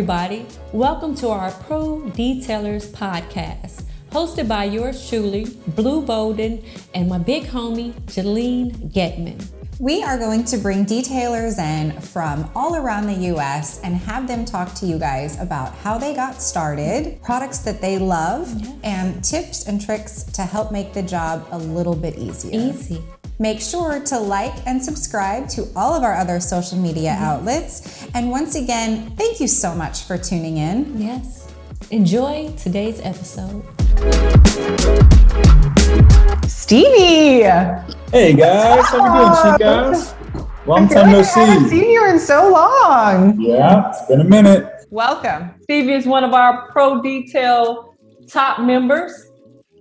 everybody. Welcome to our Pro Detailers podcast, hosted by yours truly, Blue Bolden, and my big homie, Jalene Getman. We are going to bring detailers in from all around the US and have them talk to you guys about how they got started, products that they love, yes. and tips and tricks to help make the job a little bit easier. Easy. Make sure to like and subscribe to all of our other social media mm-hmm. outlets. And once again, thank you so much for tuning in. Yes. Enjoy today's episode. Stevie! Hey guys, how you doing, chicas? Long time no see. I haven't seen you in so long. Yeah, it's been a minute. Welcome. Stevie is one of our Pro Detail top members,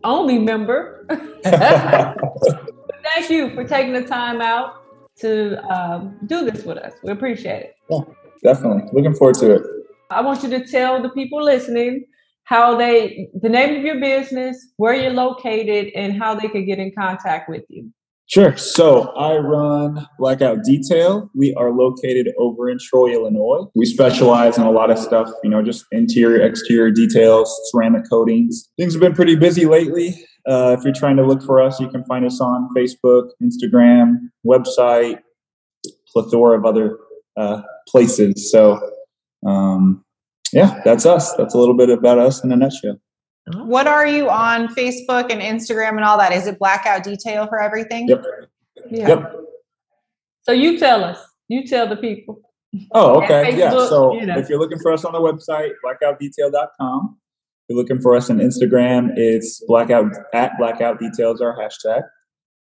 only member. thank you for taking the time out to um, do this with us. We appreciate it. Yeah, definitely. Looking forward to it. I want you to tell the people listening how they, the name of your business, where you're located, and how they could get in contact with you. Sure. So I run Blackout Detail. We are located over in Troy, Illinois. We specialize in a lot of stuff, you know, just interior, exterior details, ceramic coatings. Things have been pretty busy lately. Uh, if you're trying to look for us, you can find us on Facebook, Instagram, website, plethora of other uh, places. So, um, yeah, that's us. That's a little bit about us in a nutshell. What are you on Facebook and Instagram and all that? Is it blackout detail for everything? Yep. Yeah. Yep. So you tell us. You tell the people. Oh, okay. Facebook, yeah. So you know. if you're looking for us on the website, blackoutdetail.com, you're looking for us on Instagram, it's blackout at blackout details our hashtag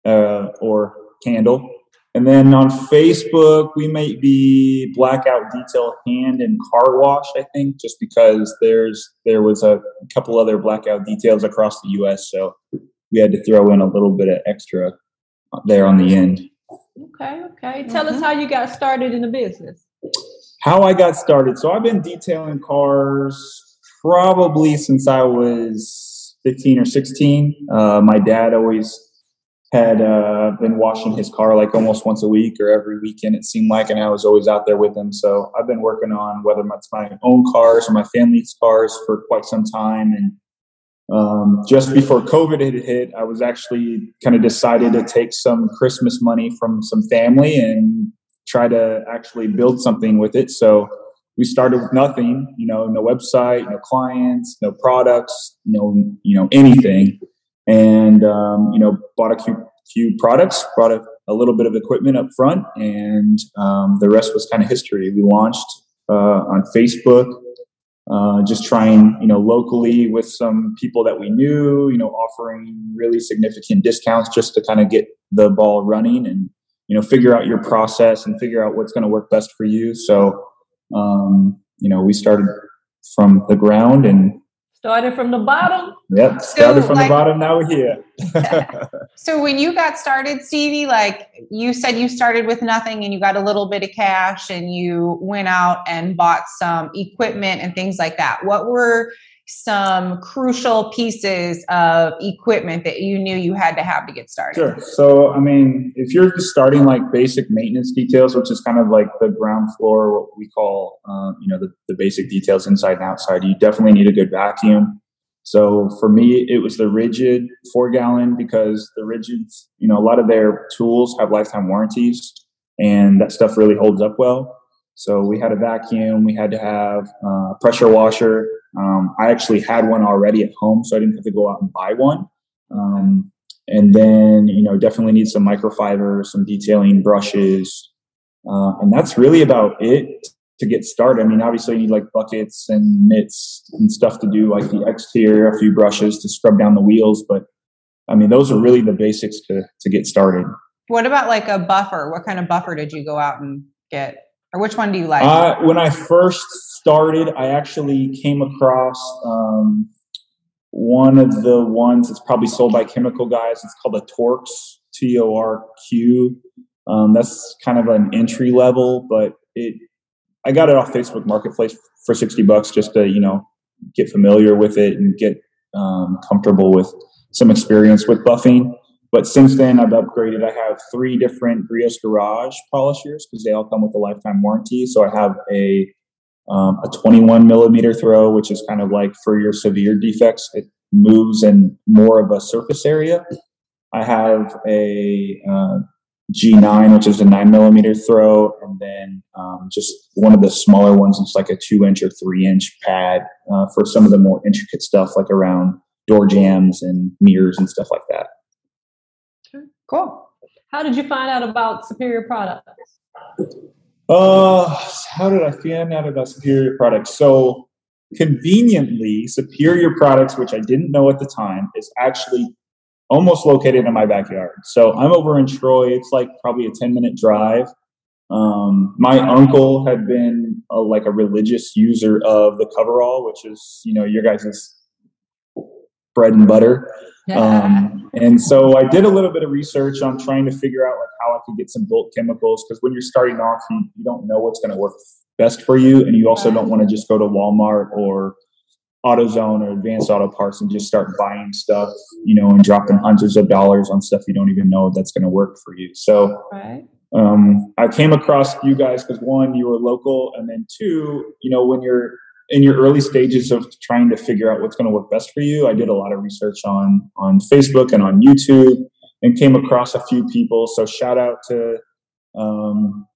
uh, or candle. And then on Facebook, we might be blackout detail hand and car wash. I think just because there's there was a couple other blackout details across the U.S., so we had to throw in a little bit of extra there on the end. Okay, okay. Tell mm-hmm. us how you got started in the business. How I got started. So I've been detailing cars probably since I was 15 or 16. Uh, my dad always had uh, been washing his car like almost once a week or every weekend, it seemed like, and I was always out there with him. So I've been working on whether it's my own cars or my family's cars for quite some time. And um, just before COVID had hit, I was actually kind of decided to take some Christmas money from some family and try to actually build something with it. So we started with nothing, you know, no website, no clients, no products, no, you know, anything. And, um, you know, bought a few, few products, brought a, a, little bit of equipment up front, and um, the rest was kind of history. We launched uh, on Facebook, uh, just trying, you know, locally with some people that we knew, you know, offering really significant discounts just to kind of get the ball running and, you know, figure out your process and figure out what's going to work best for you. So, um, you know, we started from the ground and started from the bottom. Yep, started so, from like, the bottom. Now we're here. so when you got started, Stevie, like you said, you started with nothing and you got a little bit of cash and you went out and bought some equipment and things like that. What were some crucial pieces of equipment that you knew you had to have to get started? Sure. So, I mean, if you're just starting like basic maintenance details, which is kind of like the ground floor, what we call, uh, you know, the, the basic details inside and outside, you definitely need a good vacuum. So for me, it was the Ridgid four gallon because the Ridgids, you know, a lot of their tools have lifetime warranties and that stuff really holds up well. So we had a vacuum, we had to have a pressure washer, um, I actually had one already at home, so I didn't have to go out and buy one. Um, and then, you know, definitely need some microfiber, some detailing brushes. Uh, and that's really about it to get started. I mean, obviously, you need like buckets and mitts and stuff to do, like the exterior, a few brushes to scrub down the wheels. But I mean, those are really the basics to, to get started. What about like a buffer? What kind of buffer did you go out and get? Or which one do you like? Uh, when I first started, I actually came across um, one of the ones that's probably sold by chemical guys. It's called a TORQ, T O R Q. Um, that's kind of an entry level, but it I got it off Facebook Marketplace for sixty bucks just to you know get familiar with it and get um, comfortable with some experience with buffing. But since then, I've upgraded. I have three different Griot's Garage polishers because they all come with a lifetime warranty. So I have a um, a 21 millimeter throw, which is kind of like for your severe defects. It moves in more of a surface area. I have a uh, G9, which is a nine millimeter throw, and then um, just one of the smaller ones. It's like a two inch or three inch pad uh, for some of the more intricate stuff, like around door jams and mirrors and stuff like that. Cool. How did you find out about Superior Products? Uh, how did I find out about Superior Products? So conveniently, Superior Products, which I didn't know at the time, is actually almost located in my backyard. So I'm over in Troy. It's like probably a 10 minute drive. Um, my uncle had been a, like a religious user of the coverall, which is, you know, your guys' bread and butter. Um, and so I did a little bit of research on trying to figure out like how I could get some bulk chemicals because when you're starting off, you, you don't know what's going to work best for you, and you also don't want to just go to Walmart or AutoZone or Advanced Auto Parts and just start buying stuff, you know, and dropping hundreds of dollars on stuff you don't even know that's going to work for you. So, Right. um, I came across you guys because one, you were local, and then two, you know, when you're in your early stages of trying to figure out what's going to work best for you, I did a lot of research on on Facebook and on YouTube, and came across a few people. So shout out to um,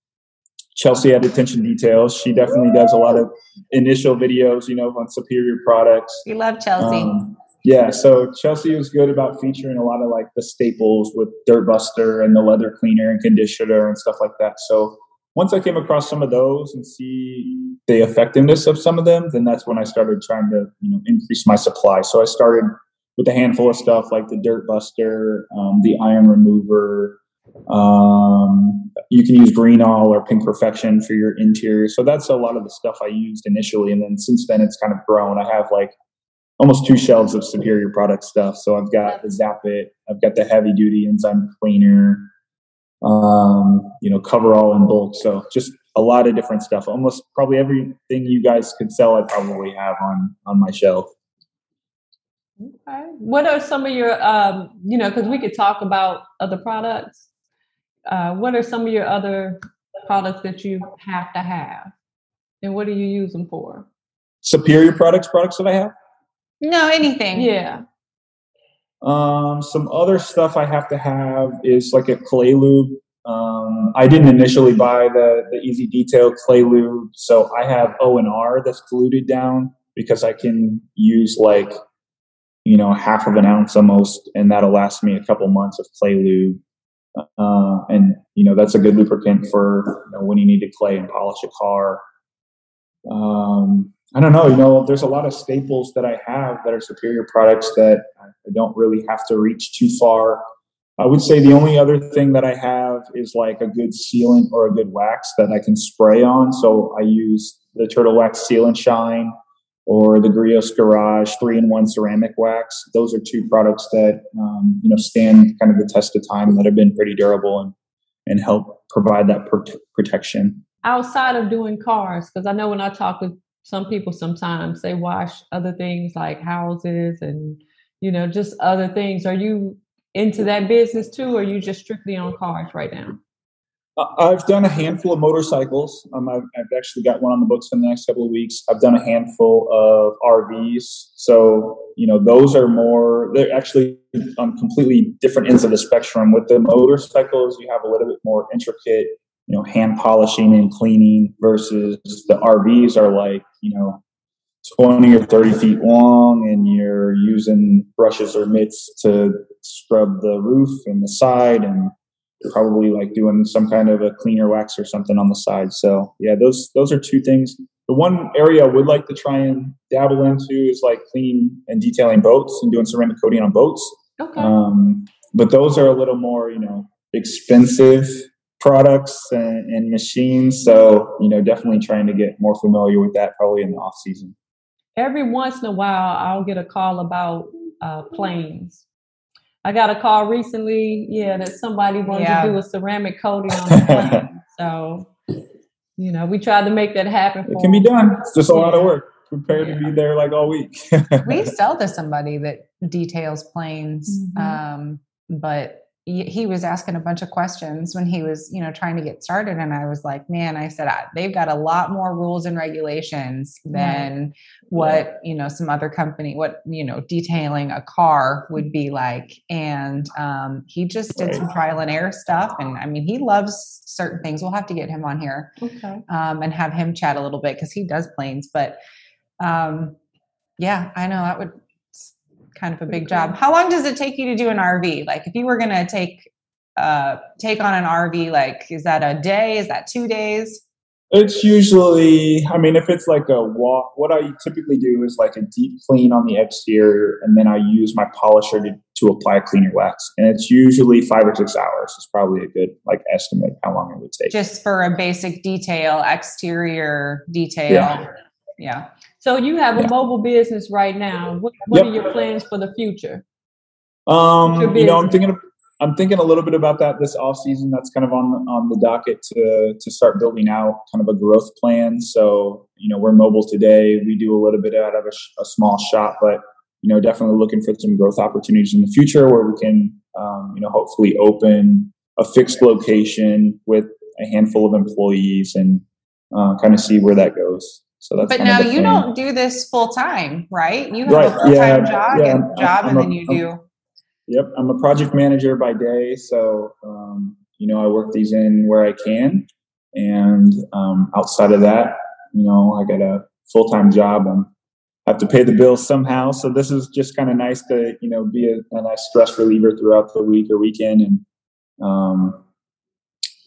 Chelsea at Attention Details. She definitely does a lot of initial videos, you know, on superior products. We love Chelsea. Um, yeah, so Chelsea was good about featuring a lot of like the staples with Dirt Buster and the leather cleaner and conditioner and stuff like that. So once I came across some of those and see the effectiveness of some of them, then that's when I started trying to you know increase my supply. So I started with a handful of stuff like the Dirt Buster, um, the Iron Remover. Um, you can use Green All or Pink Perfection for your interior. So that's a lot of the stuff I used initially, and then since then it's kind of grown. I have like almost two shelves of superior product stuff. So I've got the Zap It, I've got the heavy duty enzyme cleaner, um, you know, cover all in bulk. So just a lot of different stuff. Almost probably everything you guys could sell, I probably have on on my shelf. Okay. What are some of your, um, you know, because we could talk about other products. Uh, what are some of your other products that you have to have, and what do you use them for? Superior products, products that I have. no, anything. Yeah. Um, some other stuff I have to have is like a clay lube. Um, I didn't initially buy the the Easy Detail clay lube, so I have ONR that's gluted down because I can use like you know half of an ounce almost, and that'll last me a couple months of clay lube. Uh, and you know that's a good lubricant for you know, when you need to clay and polish a car. Um, I don't know. You know, there's a lot of staples that I have that are superior products that I don't really have to reach too far. I would say the only other thing that I have is like a good sealant or a good wax that I can spray on. So I use the Turtle Wax Seal and Shine or the Griot's Garage three in one ceramic wax. Those are two products that um, you know stand kind of the test of time and that have been pretty durable and and help provide that prote- protection. Outside of doing cars, because I know when I talk with some people, sometimes they wash other things like houses and you know just other things. Are you into that business too, or are you just strictly on cars right now? I've done a handful of motorcycles. Um, I've, I've actually got one on the books for the next couple of weeks. I've done a handful of RVs. So, you know, those are more, they're actually on completely different ends of the spectrum. With the motorcycles, you have a little bit more intricate, you know, hand polishing and cleaning versus the RVs are like, you know, 20 or 30 feet long and you're using brushes or mitts to scrub the roof and the side and probably like doing some kind of a cleaner wax or something on the side. So yeah, those those are two things. The one area I would like to try and dabble into is like cleaning and detailing boats and doing ceramic coating on boats. Okay. Um, but those are a little more, you know, expensive products and, and machines. So you know, definitely trying to get more familiar with that probably in the off season. Every once in a while, I'll get a call about uh, planes. I got a call recently, yeah, that somebody wanted Yeah. to do a ceramic coating on the plane. so, you know, we tried to make that happen. It for can be done. It's just a lot of Yeah. work. Prepared to be there like all week. we sell to somebody that details planes Mhm. um but he he was asking a bunch of questions when he was you know trying to get started. And i was like man i said they've got a lot more rules and regulations than what you know some other company what you know detailing a car would be like. And um, he just did some trial and error stuff. And i mean he loves certain things. We'll have to get him on here Okay. um, and have him chat a little bit because he does planes. But um, yeah i know that would kind of a big job how long does it take you to do an rv like if you were going to take uh take on an rv like is that a day is that two days It's usually, I mean, if it's like a walk, what I typically do is like a deep clean on the exterior, and then I use my polisher to, to apply cleaner wax. And it's usually five or six hours. It's probably a good like estimate how long it would take. just for a basic detail exterior detail Yeah. yeah. So you have a mobile business right now. What, what Yep. are your plans for the future? Um, you know, I'm thinking of, I'm thinking a little bit about that this off season. That's kind of on on the docket to to start building out kind of a growth plan. So you know, we're mobile today. We do a little bit out of a, a small shop, but you know, definitely looking for some growth opportunities in the future where we can, um, you know, hopefully open a fixed location with a handful of employees and uh, kind of see where that goes. So that's but now you plan. don't do this full time right you have Right, a full-time yeah, job, yeah, and, I'm- job I'm and then you I'm- do Yep, I'm a project manager by day, so um, you know I work these in where I can, and um, outside of that, you know I got a full time job and have to pay the bills somehow. So this is just kind of nice to you know be a, a nice stress reliever throughout the week or weekend, and um,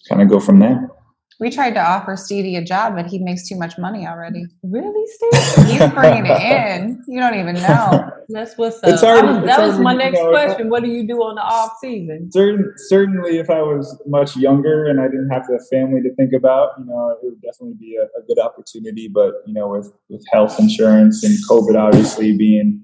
kind of go from there. We tried to offer stevie a job but he makes too much money already Really, Stevie? he's bringing it in you don't even know That's what's up. It's hard- was- it's that was hard my when you next know- question. What do you do on the off season? Certain, certainly, if I was much younger and I didn't have the family to think about, you know, it would definitely be a, a good opportunity. But you know, with with health insurance and COVID obviously being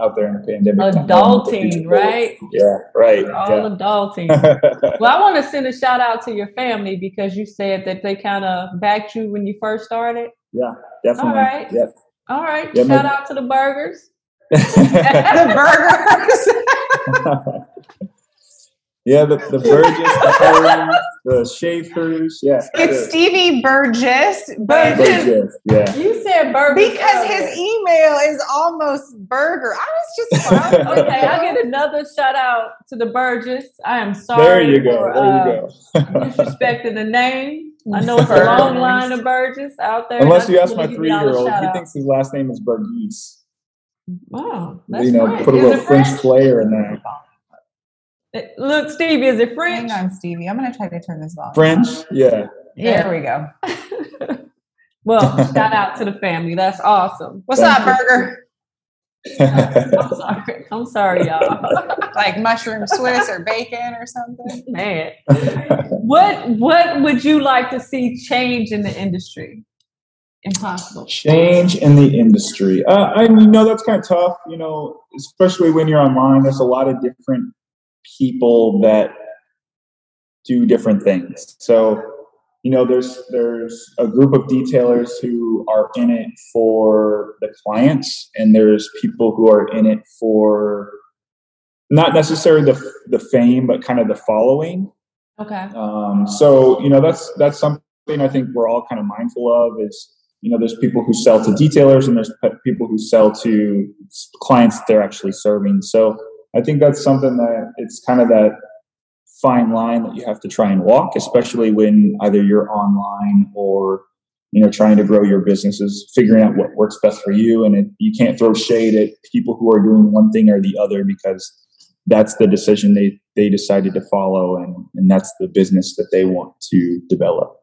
out there in the pandemic, Adulting, right? Yeah, right. We're all Yeah. adulting. Well, I want to send a shout out to your family because you said that they kind of backed you when you first started. Yeah, definitely. All right. Yep. All right. Yeah, shout out to the burgers. the burgers yeah, the, the Burgess, the Hurries, the Schaefer's. Yeah. it's stevie burgess but Burgess. Yeah. You said burgers. because his email is almost burger i was just clowning. Okay, I get another shout out to the Burgess. I am sorry There you go. for There uh, you go. disrespecting the name. I know it's a long line of Burgess out there. Unless you ask my wanna give y'all a three-year-old, he thinks his last name is Burgess. Wow, that's you know, French. put a little it French flair in there. Look, Stevie, is it French? hang on stevie i'm gonna try to turn this volume French, yeah. there we go well, shout out to the family. That's awesome. what's Thank up you. burger I'm sorry. I'm sorry, y'all. like mushroom swiss or bacon or something Man, what what would you like to see change in the industry? Impossible. Change in the industry. Uh, I you know that's kind of tough. You know, especially when you're online. There's a lot of different people that do different things. So, you know, there's there's a group of detailers who are in it for the clients, and there's people who are in it for not necessarily the the fame, but kind of the following. Okay. Um, so you know that's that's something I think we're all kind of mindful of is you know there's people who sell to detailers and there's people who sell to clients that they're actually serving. So I think that's something that it's kind of that fine line that you have to try and walk, especially when either you're online or you know trying to grow your businesses, figuring out what works best for you, and it, you can't throw shade at people who are doing one thing or the other because that's the decision they they decided to follow and and that's the business that they want to develop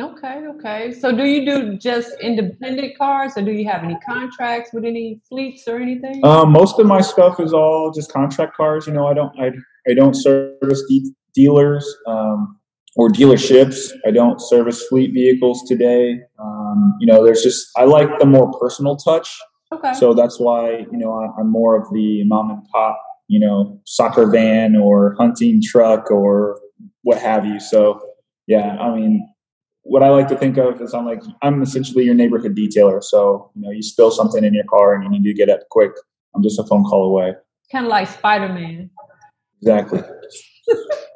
Okay, okay. So do you do just independent cars or do you have any contracts with any fleets or anything? um, most of my stuff is all just contract cars you know i don't i, I don't service de- dealers um, or dealerships i don't service fleet vehicles today um, you know there's just i like the more personal touch okay. So that's why, you know, I- I'm more of the mom and pop, you know, soccer van or hunting truck or what have you. So, yeah, I mean, what I like to think of is I'm like, I'm essentially your neighborhood detailer. So, you know, you spill something in your car and you need to get up quick. I'm just a phone call away. kind of like Spider Man. Exactly.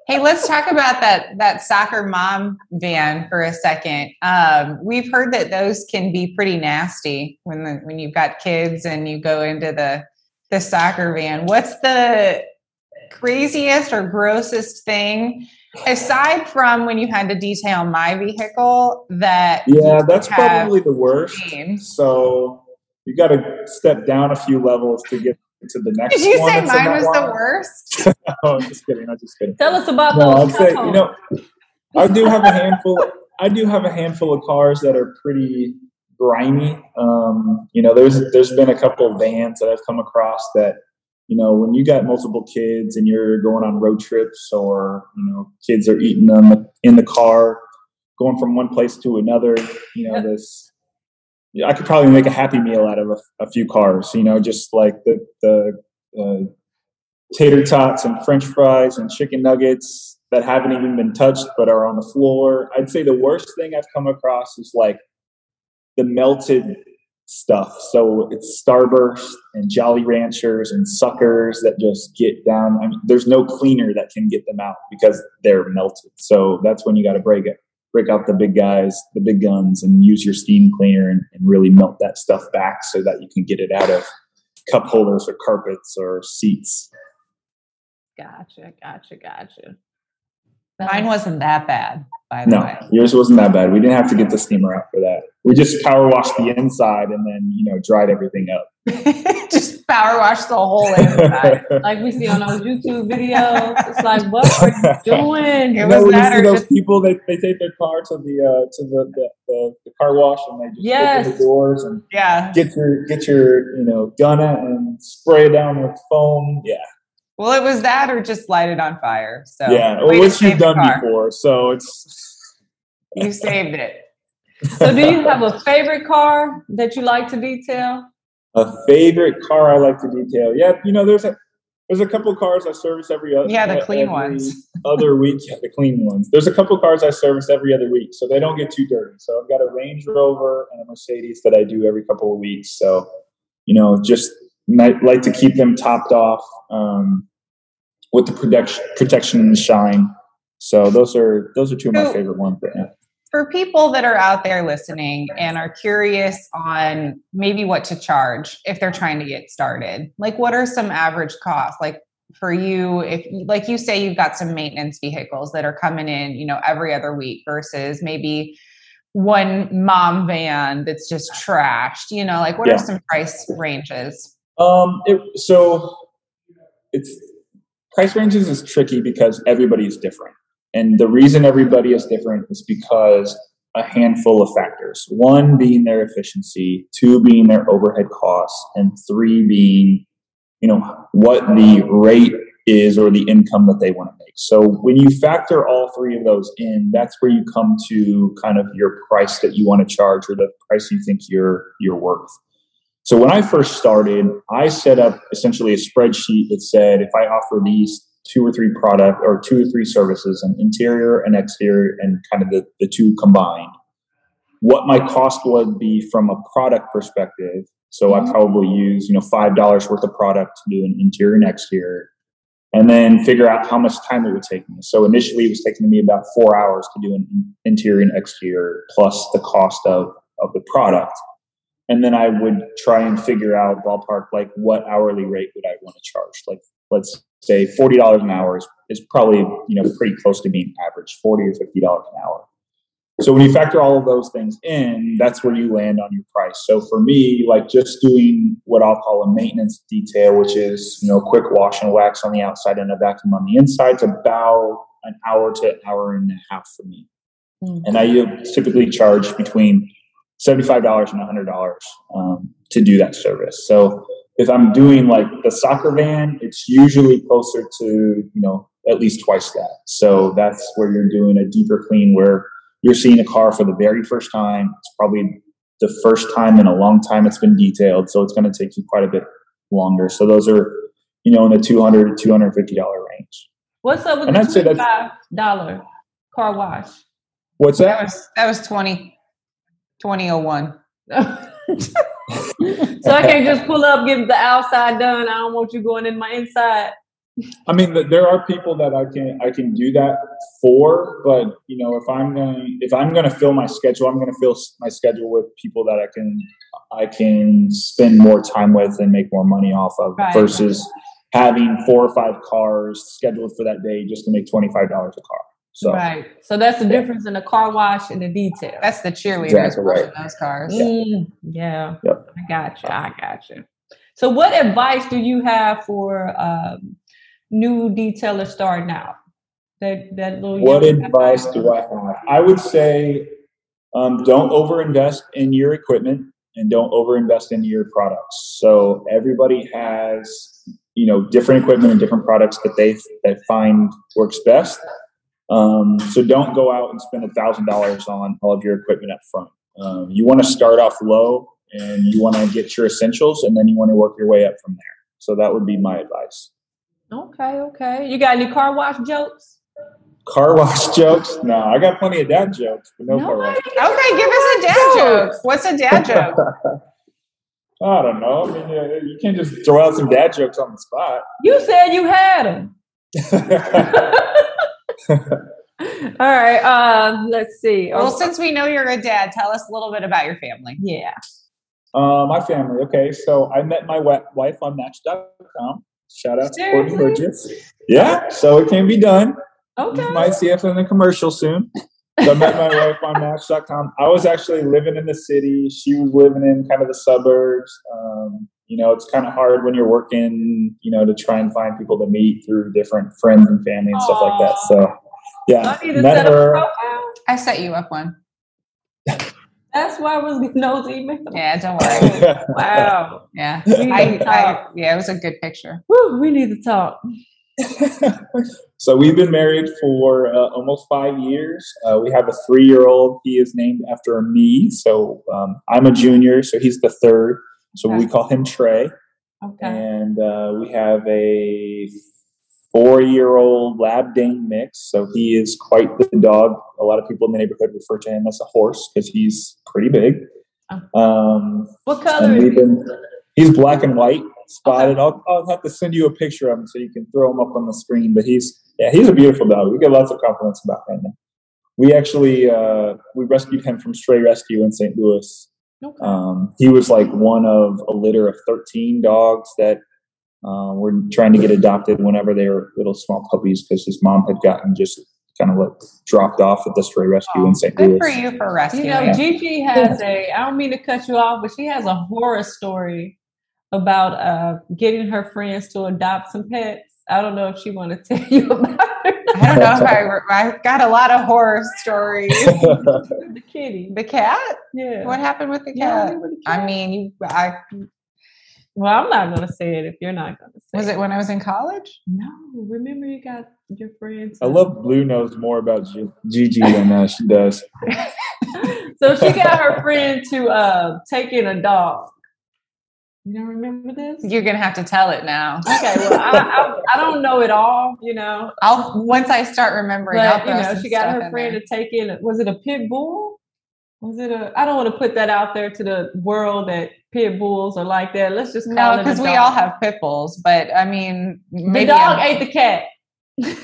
Hey, let's talk about that that soccer mom van for a second. Um, we've heard that those can be pretty nasty when the, when you've got kids and you go into the the soccer van. What's the craziest or grossest thing aside from when you had to detail my vehicle that Yeah, that's probably the worst. seen? So you got to step down a few levels to get to the next. Did you one say mine that was the worst? Oh, I'm just kidding. I'm just kidding. Tell us about No, those. I'd say you know, I do have a handful. I do have a handful of cars that are pretty grimy. Um, you know, there's there's been a couple of vans that I've come across that you know when you got multiple kids and you're going on road trips or you know kids are eating them in the car, going from one place to another. You know Yeah. this. I could probably make a happy meal out of a, a few cars. You know, just like the the. Uh, tater tots and french fries and chicken nuggets that haven't even been touched but are on the floor. I'd say the worst thing I've come across is like the melted stuff. So it's Starburst and Jolly Ranchers and suckers that just get down. I mean, there's no cleaner that can get them out because they're melted. So that's when you got to break it, break out the big guys, the big guns, and use your steam cleaner and, and really melt that stuff back so that you can get it out of cup holders or carpets or seats. Gotcha, gotcha, gotcha. Mine wasn't that bad, by the No, way. yours wasn't that bad. We didn't have to get the steamer out for that. We just power washed the inside and then you know dried everything up. Just power wash the whole inside. like we see on those YouTube videos. It's like, what are you doing? It You was know, when you that see those just- people, they, they take their car to the uh, to the, the, the, the car wash and they just Yes. open the doors and Yeah. get your get your you know gun and spray it down with foam. Yeah, Well, it was that or just light it on fire. So yeah, to which you've done before, so it's You saved it. So, do you have a favorite car that you like to detail? a favorite car I like to detail. Yeah, you know, there's a there's a couple cars I service every other Yeah, the clean ones. other week. Yeah, the clean ones. There's a couple cars I service every other week, so they don't get too dirty. So I've got a Range Rover and a Mercedes that I do every couple of weeks. So you know, just might like to keep them topped off um, with the protection, protection and the shine. So those are those are two of my favorite ones right now. For people that are out there listening and are curious on maybe what to charge if they're trying to get started, like what are some average costs? Like for you, if like you say you've got some maintenance vehicles that are coming in, you know, every other week versus maybe one mom van that's just trashed, you know, like what Yeah. are some price ranges? Um, it, so it's price ranges is tricky because everybody is different. And the reason everybody is different is because a handful of factors. One being their efficiency, two being their overhead costs, and three being, you know, what the rate is or the income that they want to make. So when you factor all three of those in, that's where you come to kind of your price that you want to charge or the price you think you're you're worth. So when I first started, I set up essentially a spreadsheet that said if I offer these two or three product or two or three services, an interior and exterior, and kind of the, the two combined, what my cost would be from a product perspective. So I mm-hmm. probably use, you know, five dollars worth of product to do an interior and exterior, and then figure out how much time it would take me. So initially, it was taking me about four hours to do an interior and exterior plus the cost of of the product and then I would try and figure out ballpark like what hourly rate would I want to charge. Like let's say forty dollars an hour is, is probably you know pretty close to being average, forty or fifty dollars an hour. So when you factor all of those things in, that's where you land on your price. So for me, like just doing what I'll call a maintenance detail, which is you know quick wash and wax on the outside and a vacuum on the inside, is about an hour to an hour and a half for me. Hmm. And I typically charge between seventy-five dollars and hundred dollars um, to do that service. So if I'm doing like the soccer van, it's usually closer to you know at least twice that. So that's where you're doing a deeper clean, where you're seeing a car for the very first time. It's probably the first time in a long time it's been detailed, so it's going to take you quite a bit longer. So those are you know in the two hundred to two hundred fifty dollar range. What's up with And the I'd say that's- twenty-five dollar car wash? What's That that? was that was 20 2001. so I can't just pull up, get the outside done. I don't want you going in my inside. I mean, there are people that I can I can do that for, but you know, if I'm gonna if I'm gonna fill my schedule, I'm gonna fill my schedule with people that I can I can spend more time with and make more money off of Right. versus having four or five cars scheduled for that day just to make twenty five dollars a car. So Right. So that's the difference in the car wash and the detail. That's the cheerleaders Exactly right. pushing those cars. Mm, yeah. Yep. I got you. I got you. So, what advice do you have for um, new detailers starting out? That that little. what advice do I have? I would say um, don't overinvest in your equipment and don't overinvest in your products. So everybody has you know different equipment and different products that they that find works best. Um, so don't go out and spend a thousand dollars on all of your equipment up front. Um, you want to start off low and you want to get your essentials and then you want to work your way up from there. So that would be my advice. Okay. Okay. You got any car wash jokes? Car wash jokes? No, I got plenty of dad jokes, but no, No, car wash. Okay, give us a dad joke. What's a dad joke? I don't know. I mean, yeah, you can't just throw out some dad jokes on the spot. You said you had them. All right. Um. Let's see. Well, Oh, since we know you're a dad, tell us a little bit about your family. yeah. uh, my family. Okay, so I met my wife on Match.com. Shout out to Courtney Seriously? Burgess. Yeah, so it can be done. Okay. You might see us in a commercial soon. So I met my wife on Match.com. I was actually living in the city. She was living in kind of the suburbs. Um, you know, it's kind of hard when you're working, you know, to try and find people to meet through different friends and family and stuff like that. So, yeah, I met set her. I set you up one. That's why I was getting those emails. Yeah, don't worry. Wow. Yeah, I, I, yeah, it was a good picture. Woo, we need to talk. so we've been married for uh, almost five years. Uh, we have a three-year-old. He is named after me. So um, I'm a junior, so he's the third. So we call him Trey. Okay. and uh, we have a four-year-old lab dane mix. So he is quite the dog. A lot of people in the neighborhood refer to him as a horse because he's pretty big. Um, What color is he? been, he's black and white, spotted. I'll, I'll have to send you a picture of him so you can throw him up on the screen. But he's yeah, he's a beautiful dog. We get lots of compliments about him. We actually uh, we rescued him from stray rescue in St. Louis Okay. um, he was like one of a litter of 13 dogs that uh, were trying to get adopted whenever they were little small puppies because his mom had gotten just kind of like dropped off at the stray rescue in St. Good Louis. for you for rescuing. You rescuing. know, Gigi has a, I don't mean to cut you off, but she has a horror story about uh, getting her friends to adopt some pets. I don't know if she want to tell you about it. I don't know if I, re- I've got a lot of horror stories. the kitty. the cat? Yeah. What happened with the You don't cat? I mean, you, I well, I'm not going to say it if you're not going to say it. was it when I was in college? No, remember you got your friends. I love Blue knows more about G- Gigi than uh, she does. so she got her friend to uh, take in a dog. You don't remember this? You're gonna have to tell it now. Okay, well, I, I, I don't know it all, you know. I'll once I start remembering. I'll But you know, some she got stuff her friend there. to take in. Was it a pit bull? Was it a? I don't want to put that out there to the world that pit bulls are like that. Let's just call No, it because we all have pit bulls, but I mean, The maybe dog I'm- ate the cat. That's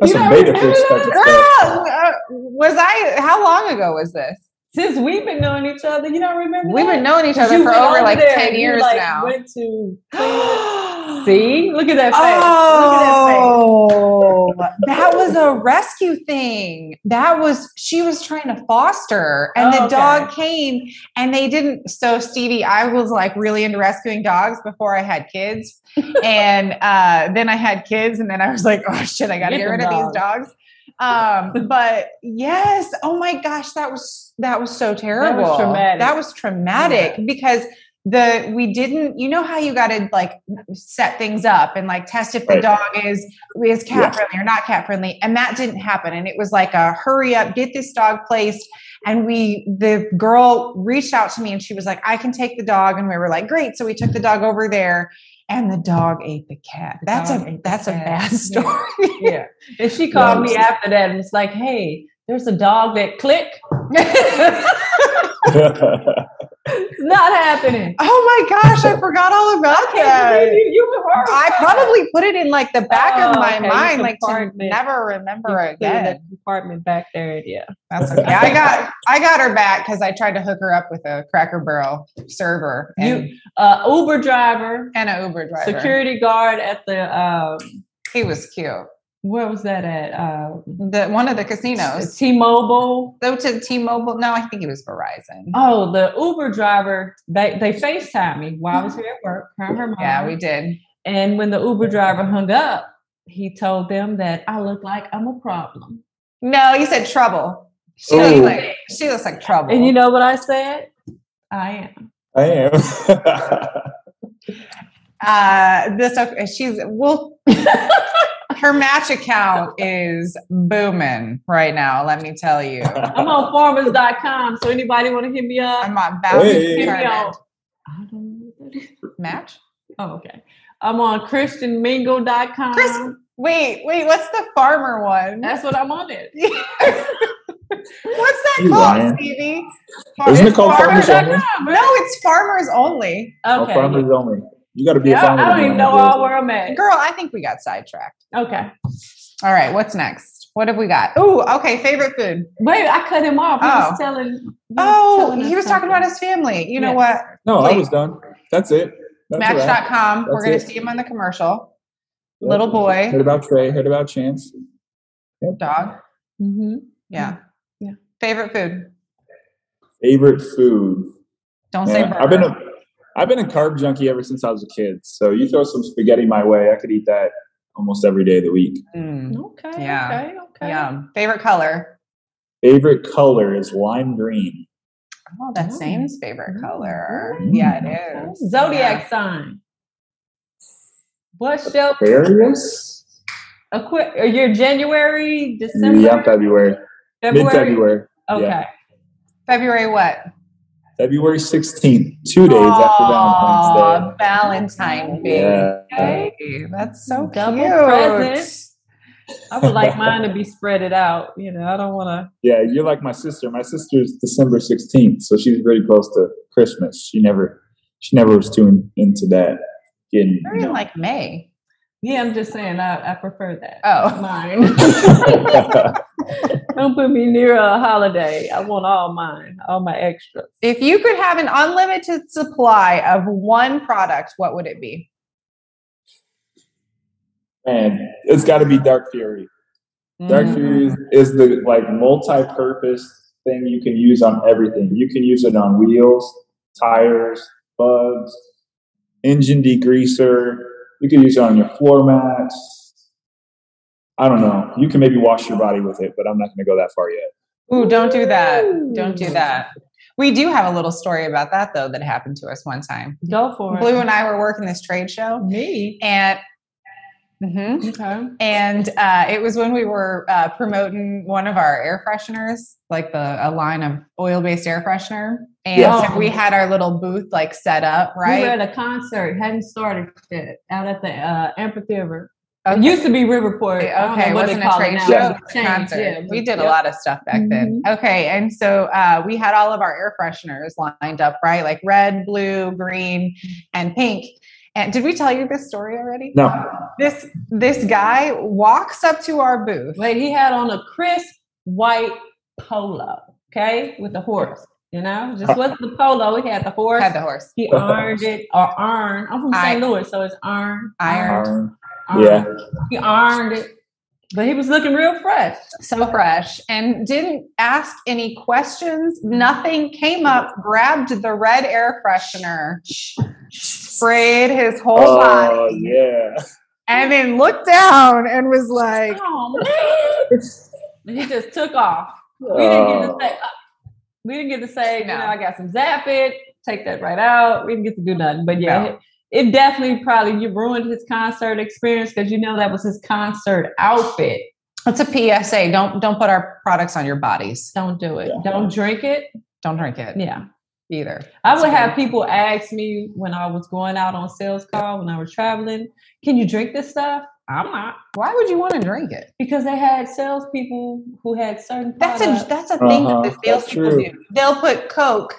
You some don't beta remember fish that? type stuff. uh, was I? How long ago was this? Since we've been knowing each other, you don't remember? We've that? been knowing each other you for over like ten and you, years like, now. Went to see. Look at that face. Oh, that was a rescue thing. That was she was trying to foster, and Oh, the okay. dog came, and they didn't. So Stevie, I was like really into rescuing dogs before I had kids, and uh, then I had kids, and then I was like, oh shit, I got to Get get rid them of these dogs. Um, but yes, oh my gosh, that was that was so terrible. traumatic. That was traumatic because the we didn't you know how you got to like set things up and like test if the Right. dog is is cat Yeah. friendly or not cat friendly and that didn't happen and it was like a hurry up get this dog placed and we the girl reached out to me and she was like i can take the dog and we were like great so we took the dog over there and the dog ate the cat The that's a that's a cat. bad story Yeah. And she called me after that and it's like, hey, there's a dog that click. It's not happening. Oh my gosh, I forgot all about I that. you. You I probably put it in like the back of Oh, my okay, mind, like to never remember. You put it in again. the compartment back there. Yeah. That's okay. I got I got her back because I tried to hook her up with a Cracker Barrel server and, Uh, Uber driver, and an Uber driver. security guard at the um, He was cute. Where was that at? Uh, The one of the casinos. T-Mobile. Go to T-Mobile. No, I think it was Verizon. Oh, the Uber driver. They they Facetime me while I was here at work. Her her mom. Yeah, we did. And when the Uber driver hung up, he told them that I look like I'm a problem. No, he said trouble. She looks like she looks like trouble. And you know what I said? I am. I am. uh this okay, she's well her match account is booming right now, let me tell you. I'm on farmers.com. So anybody want to hit me up? I'm on bound Hey. to Hit me determine. on. I don't know what that is. match. Oh, okay. I'm on christianmingle.com. Chris- Wait, wait, what's the farmer one? That's what I'm on it. What's that You called, lying. Stevie? Isn't it called Farmers Only? No, it's farmers only. Oh, Okay. farmers only. You got to be a Yeah, farmer. I don't even know all where I'm at. Girl, I think we got sidetracked. Okay. All right, what's next? What have we got? Oh, okay, favorite food. Wait, I cut him off. He Oh. was telling. he was Oh, telling he was talking about his family. You know Yes. what? No, I was done. That's it. That's a wrap. Match.com. We're going to see him on the commercial. Yep. Little boy, Heard about Trey. Heard about Chance. dog. Mm-hmm. Yeah. Yeah. Favorite food. Favorite food. Don't say Yeah, burger. I've been a I've been a carb junkie ever since I was a kid. So you throw some spaghetti my way, I could eat that almost every day of the week. Mm, Okay. Yeah. Okay. Okay. Yum. Favorite color. Favorite color is lime green. Oh, that's Mm. Zane's favorite color. Mm. Yeah, it is. Zodiac sign. What's your Aquarius? Aqu- are you January, December, Yeah, February. Mid February. Okay. yeah. Yeah. February what? February 16th, two days after Valentine's Aw, Valentine Day. Day. Yeah. That's so Double cute. present. I would like mine to be spread it out. You know, I don't want to. Yeah, you're like my sister. My sister's December 16th, so she's really close to Christmas. She never she never was too in, into that. Getting, You're you know. like May. Yeah, I'm just saying. I, I prefer that. Oh. mine. don't put me near a holiday. I want all mine, all my extras. If you could have an unlimited supply of one product, what would it be? Man, it's got to be Dark Fury. Dark Mm. Fury is, is the like multi-purpose thing you can use on everything. You can use it on wheels, tires, bugs, engine degreaser. You can use it on your floor mats. I don't know. You can maybe wash your body with it, but I'm not going to go that far yet. Ooh, don't do that. Don't do that. We do have a little story about that though that happened to us one time. Go for it. Blue and I were working this trade show, Me. and Mhm. Okay. and uh, it was when we were uh, promoting one of our air fresheners, like the a line of oil-based air freshener, and Yes. so we had our little booth like set up, right? We were at a concert, hadn't started yet, out at the uh, amphitheater. Okay. It used to be Riverport. I Okay, know what wasn't a call trade show, It's it's changed, yeah, we did a lot of stuff back then. Mhm. Okay, and so uh, we had all of our air fresheners lined up, right? Like red, blue, green, and pink. And did we tell you this story already? No. This this guy walks up to our booth. Wait, he had on a crisp white polo, okay, with the horse. You know, just wasn't the polo. He had the horse. Had the horse. he earned it or earned. I'm from St. I- Louis, so it's earned. Ironed. Um, yeah. He earned it, but he was looking real fresh. so fresh and didn't ask any questions. Nothing came up, grabbed the red air freshener, sprayed his whole Oh, body, yeah. and then looked down and was like, Oh man! he just took off. We didn't get to Oh. say. Uh, we didn't get to say. No. You know, I got some zap it. Take that right out. We didn't get to do nothing. But yeah, No. It, it definitely probably you ruined his concert experience because you know that was his concert outfit. "It's a PSA. Don't don't put our products on your bodies. Don't do it. Yeah. Don't drink it. Don't drink it Yeah. either." I That's would have people ask me when I was going out on sales call when I was traveling, can you drink this stuff? I'm not. Why would you want to drink it? Because they had salespeople who had certain That's a that's a thing Uh-huh, that the salespeople do. They'll put Coke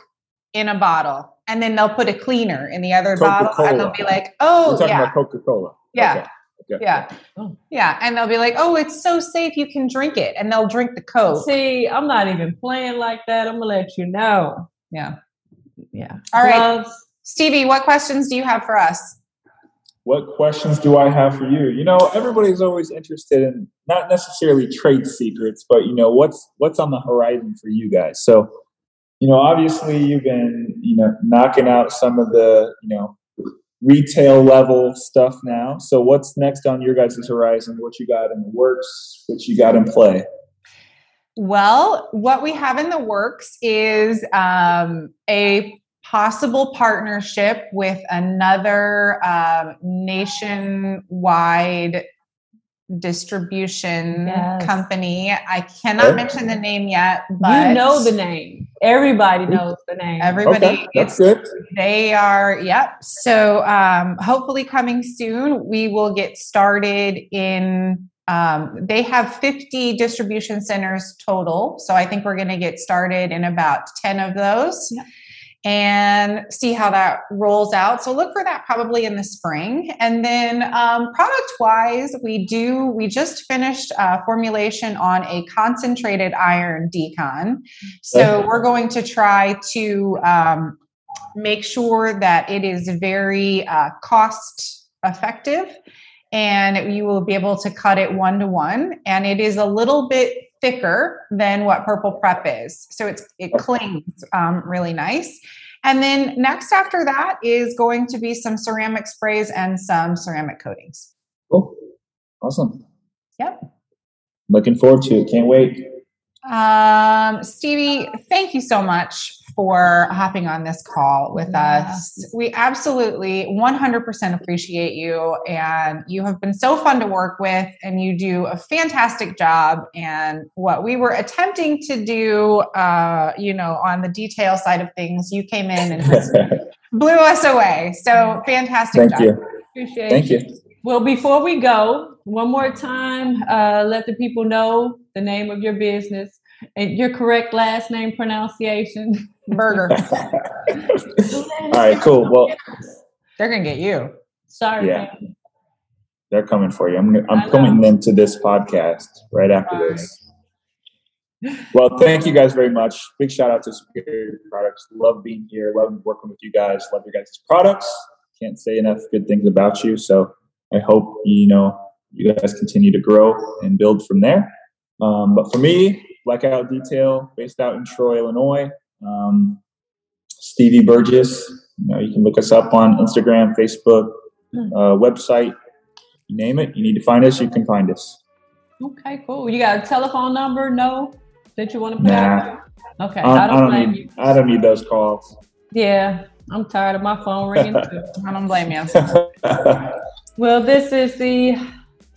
in a bottle, and then they'll put a cleaner in the other bottle, and they'll be like, "Oh, We're talking yeah, about Coca Cola. Yeah. Okay. yeah, Oh. yeah," and they'll be like, "Oh, it's so safe, you can drink it," and they'll drink the Coke. See, I'm not even playing like that. I'm gonna let you know. Yeah. Yeah. All right. Gloves. Stevie, what questions do you have for us? What questions do I have for you? You know, everybody's always interested in not necessarily trade secrets, but you know, what's what's on the horizon for you guys. So, you know, obviously you've been, you know, knocking out some of the, you know, retail level stuff now. So what's next on your guys' horizon? What you got in the works? What you got in play? Well, what we have in the works is um, a possible partnership with another um, nationwide distribution Yes. company. I cannot mention the name yet, but you know the name. Everybody knows the name. Everybody, Okay, it's that's good. they are, yep. So um, hopefully coming soon, we will get started in. Um, they have 50 distribution centers total. So I think we're going to get started in about 10 of those Yep. And see how that rolls out. So look for that probably in the spring. And then um, product wise, we do, we just finished uh, formulation on a concentrated iron decon. So we're going to try to um, make sure that it is very uh, cost effective and you will be able to cut it one to one and it is a little bit thicker than what purple prep is so it's it clings um, really nice and then next after that is going to be some ceramic sprays and some ceramic coatings Cool. Awesome. Yep. Looking forward to it. Can't wait. Um, Stevie, thank you so much for hopping on this call with Yeah. us. We absolutely 100% appreciate you, and you have been so fun to work with, and you do a fantastic job. And what we were attempting to do, uh, you know, on the detail side of things, you came in and just blew us away. So fantastic Thank job. you. Appreciate Thank you. Well, before we go, one more time, uh, let the people know the name of your business and your correct last name pronunciation. Burger. All right, cool. Well, They're gonna get you. Sorry. Yeah. fam. they're coming for you. I'm I I'm know. coming them to this podcast right after this. Well, thank you guys very much. Big shout out to Superior Products. Love being here. Love working with you guys. Love your guys' products. Can't say enough good things about you. So I hope you know you guys continue to grow and build from there. Um, but for me, Blackout Detail, based out in Troy, Illinois. Um, Stevie Burgess. You know, you can look us up on Instagram, Facebook, uh, website. You name it. You need to find us. You can find us. Okay, cool. You got a telephone number? No, that you want to put Nah. out? Okay, I, I I don't don't blame need. you. I don't need those calls. Yeah, I'm tired of my phone ringing. I don't blame you. Well, this is the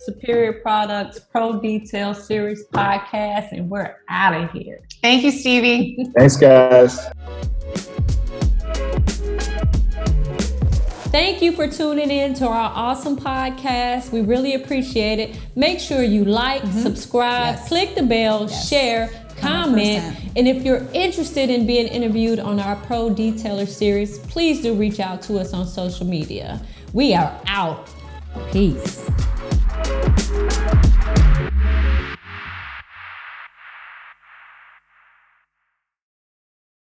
Superior Products Pro Detail Series podcast, and we're out of here. Thank you, Stevie. Thanks, guys. Thank you for tuning in to our awesome podcast. We really appreciate it. Make sure you like, mm-hmm. subscribe, Yes. click the bell, Yes. share, comment. 100%. And if you're interested in being interviewed on our Pro Detailer series, please do reach out to us on social media. We are out. Peace. Thank you.